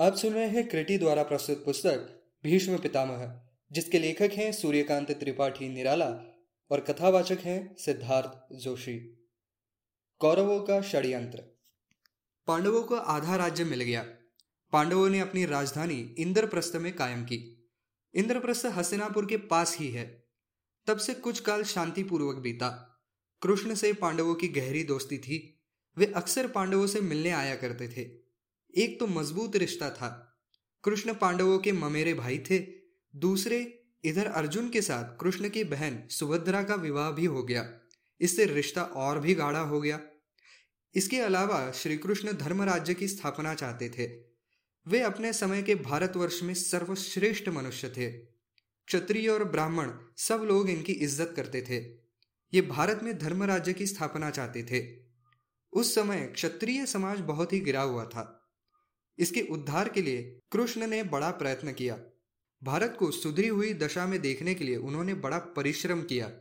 आप सुन रहे हैं क्रिटी द्वारा प्रस्तुत पुस्तक भीष्म पितामह, जिसके लेखक हैं सूर्यकांत त्रिपाठी निराला और कथावाचक हैं सिद्धार्थ जोशी। कौरवों का षड्यंत्र। पांडवों को आधा राज्य मिल गया। पांडवों ने अपनी राजधानी इंद्रप्रस्थ में कायम की। इंद्रप्रस्थ हस्तिनापुर के पास ही है। तब से कुछ काल शांतिपूर्वक बीता। कृष्ण से पांडवों की गहरी दोस्ती थी। वे अक्सर पांडवों से मिलने आया करते थे। एक तो मज़बूत रिश्ता था। कृष्ण पांडवों के ममेरे भाई थे। दूसरे, इधर अर्जुन के साथ कृष्ण की बहन सुभद्रा का विवाह भी हो गया। इससे रिश्ता और भी गाढ़ा हो गया। इसके अलावा श्री कृष्ण धर्म राज्य की स्थापना चाहते थे। वे अपने समय के भारतवर्ष में सर्वश्रेष्ठ मनुष्य थे। क्षत्रिय और ब्राह्मण सब लोग इनकी इज़्ज़त करते थे। ये भारत में धर्म राज्य की स्थापना चाहते थे। उस समय क्षत्रिय समाज बहुत ही गिरा हुआ था। इसके उद्धार के लिए कृष्ण ने बड़ा प्रयत्न किया। भारत को सुधरी हुई दशा में देखने के लिए उन्होंने बड़ा परिश्रम किया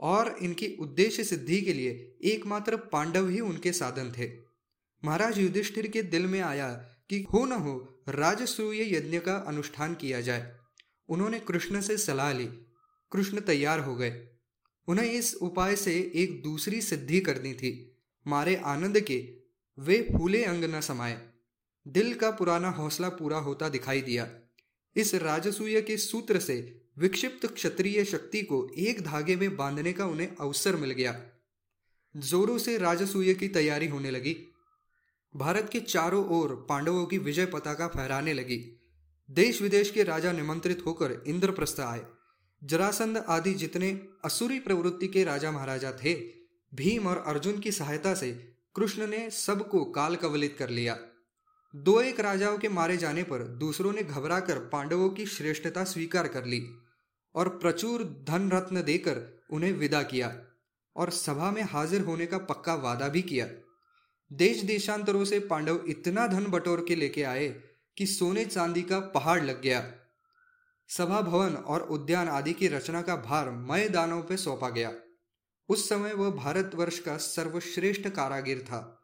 और इनकी उद्देश्य सिद्धि के लिए एकमात्र पांडव ही उनके साधन थे। महाराज युधिष्ठिर के दिल में आया कि हो न हो, राजसूय यज्ञ का अनुष्ठान किया जाए। उन्होंने कृष्ण से सलाह ली। कृष्ण तैयार हो गए। उन्हें इस उपाय से एक दूसरी सिद्धि करनी थी। मारे आनंद के वे फूले अंग न समाये। दिल का पुराना हौसला पूरा होता दिखाई दिया। इस राजसूय के सूत्र से विक्षिप्त क्षत्रिय शक्ति को एक धागे में बांधने का उन्हें अवसर मिल गया। जोरों से राजसूय की तैयारी होने लगी। भारत के चारों ओर पांडवों की विजय पताका फहराने लगी। देश विदेश के राजा निमंत्रित होकर इंद्रप्रस्थ आए। जरासंध आदि जितने असुरी प्रवृत्ति के राजा महाराजा थे, भीम और अर्जुन की सहायता से कृष्ण ने सबको काल कवलित कर लिया। दो एक राजाओं के मारे जाने पर दूसरों ने घबराकर पांडवों की श्रेष्ठता स्वीकार कर ली और प्रचुर धन रत्न देकर उन्हें विदा किया और सभा में हाजिर होने का पक्का वादा भी किया। देश देशांतरों से पांडव इतना धन बटोर के लेके आए कि सोने चांदी का पहाड़ लग गया। सभा भवन और उद्यान आदि की रचना का भार मय दानों पर सौंपा गया। उस समय वह भारतवर्ष का सर्वश्रेष्ठ कारागिर था।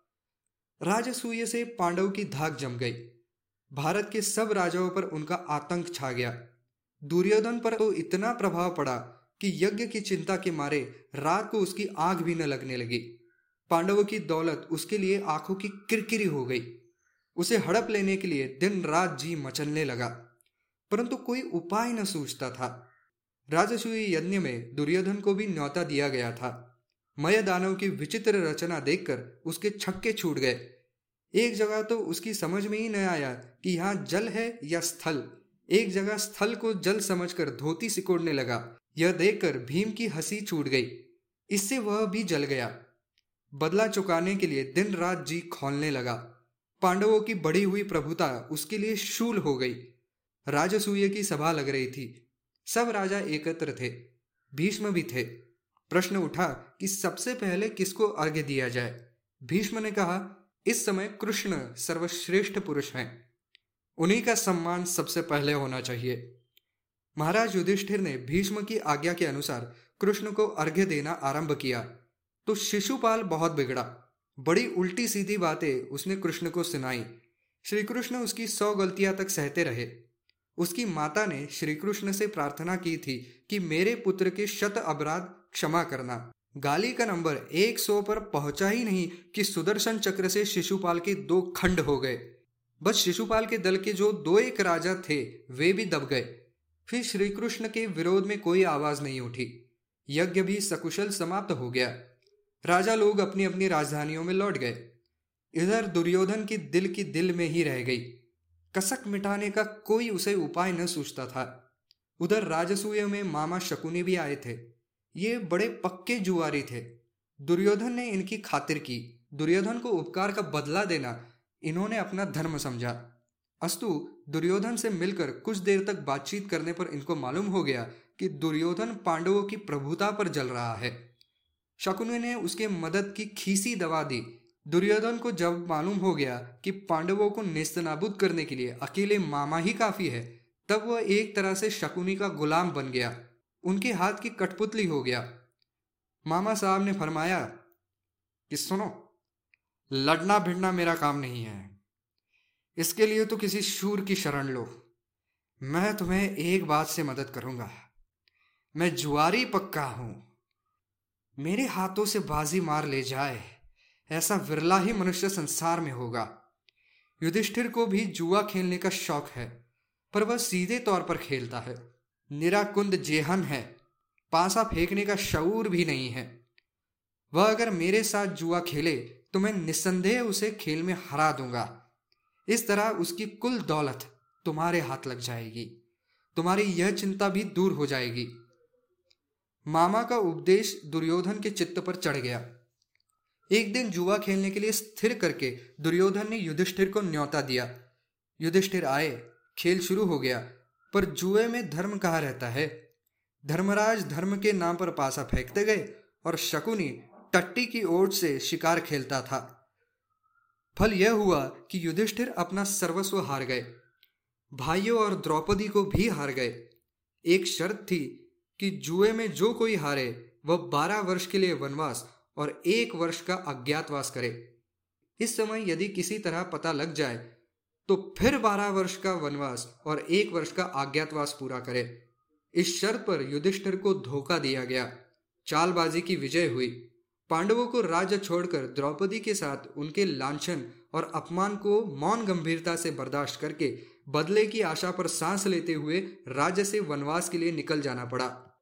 राजसूय से पांडव की धाक जम गई। भारत के सब राजाओं पर उनका आतंक छा गया। दुर्योधन पर तो इतना प्रभाव पड़ा कि यज्ञ की चिंता के मारे रात को उसकी आँख भी न लगने लगी। पांडवों की दौलत उसके लिए आँखों की किरकिरी हो गई। उसे हड़प लेने के लिए दिन रात जी मचलने लगा। परंतु कोई उपाय न सूझता था। राजसूय यज्ञ में दुर्योधन को भी न्योता दिया गया था। मय दानव की विचित्र रचना देखकर उसके छक्के छूट गए। एक जगह तो उसकी समझ में ही न आया कि यहाँ जल है या स्थल। एक जगह स्थल को जल समझकर धोती सिकोड़ने लगा। यह देखकर भीम की हँसी छूट गई। इससे वह भी जल गया। बदला चुकाने के लिए दिन रात जी खोलने लगा। पांडवों की बढ़ी हुई प्रभुता उसके लिए शूल हो गई। राजसूय की सभा लग रही थी। सब राजा एकत्र थे। भीष्म भी थे। प्रश्न उठा कि सबसे पहले किसको अर्घ्य दिया जाए? भीष्म ने कहा, इस समय कृष्ण सर्वश्रेष्ठ पुरुष हैं। उन्हीं का सम्मान सबसे पहले होना चाहिए। महाराज युधिष्ठिर ने भीष्म की आज्ञा के अनुसार कृष्ण को अर्घ्य देना आरंभ किया। तो शिशुपाल बहुत बिगड़ा। बड़ी उल्टी सीधी बातें उसने कृष्ण को सुनाई। श्री कृष्ण उसकी सौ गलतियाँ तक सहते रहे। उसकी माता ने श्री कृष्ण से प्रार्थना की थी कि मेरे पुत्र के शत अपराध क्षमा करना। गाली का नंबर एक सौ पर पहुँचा ही नहीं कि सुदर्शन चक्र से शिशुपाल के दो खंड हो गए। बस शिशुपाल के दल के जो दो एक राजा थे, वे भी दब गए। फिर श्री कृष्ण के विरोध में कोई आवाज़ नहीं उठी। यज्ञ भी सकुशल समाप्त हो गया। राजा लोग अपनी अपनी राजधानियों में लौट गए। इधर दुर्योधन की दिल की दिल में ही रह गई। कसक मिटाने का कोई उसे उपाय न सूझता था। उधर राजसूय में मामा शकुनी भी आए थे। ये बड़े पक्के जुआरी थे। दुर्योधन ने इनकी खातिर की। दुर्योधन को उपकार का बदला देना, इन्होंने अपना धर्म समझा। अस्तु, दुर्योधन से मिलकर कुछ देर तक बातचीत करने पर इनको मालूम हो गया कि दुर्योधन पांडवों की प्रभुता पर जल रहा है। शकुनी ने उसके मदद की खीसी दवा दी। दुर्योधन को जब मालूम हो गया कि पांडवों को नेस्तनाबूद करने के लिए अकेले मामा ही काफ़ी है, तब वह एक तरह से शकुनी का गुलाम बन गया। उनके हाथ की कठपुतली हो गया। मामा साहब ने फरमाया कि सुनो, लड़ना भिड़ना मेरा काम नहीं है। इसके लिए तो किसी शूर की शरण लो। मैं तुम्हें एक बात से मदद करूँगा। मैं जुआरी पक्का हूँ। मेरे हाथों से बाजी मार ले जाए, ऐसा विरला ही मनुष्य संसार में होगा। युधिष्ठिर को भी जुआ खेलने का शौक है, पर वह सीधे तौर पर खेलता है। निराकुंद जेहन है। पासा फेंकने का शऊर भी नहीं है। वह अगर मेरे साथ जुआ खेले तो मैं निस्संदेह उसे खेल में हरा दूँगा। इस तरह उसकी कुल दौलत तुम्हारे हाथ लग जाएगी। तुम्हारी यह चिंता भी दूर हो जाएगी। मामा का उपदेश दुर्योधन के चित्त पर चढ़ गया। एक दिन जुआ खेलने के लिए स्थिर करके दुर्योधन ने युधिष्ठिर को न्योता दिया। युधिष्ठिर आए, खेल शुरू हो गया। पर जुए में धर्म कहा रहता है? धर्मराज धर्म के नाम पर पासा फेंकते गए और शकुनी टट्टी की ओट से शिकार खेलता था। फल यह हुआ कि युधिष्ठिर अपना सर्वस्व हार गए। भाइयों और द्रौपदी को भी हार गए। एक शर्त थी कि जुए में जो कोई हारे, वह बारह वर्ष के लिए वनवास और एक वर्ष का अज्ञातवास करे। इस समय यदि किसी तरह पता लग जाए तो फिर बारह वर्ष का वनवास और एक वर्ष का आज्ञातवास पूरा करे। इस शर्त पर युधिष्ठिर को धोखा दिया गया। चालबाजी की विजय हुई। पांडवों को राज्य छोड़कर द्रौपदी के साथ उनके लांछन और अपमान को मौन गंभीरता से बर्दाश्त करके बदले की आशा पर सांस लेते हुए राज्य से वनवास के लिए निकल जाना पड़ा।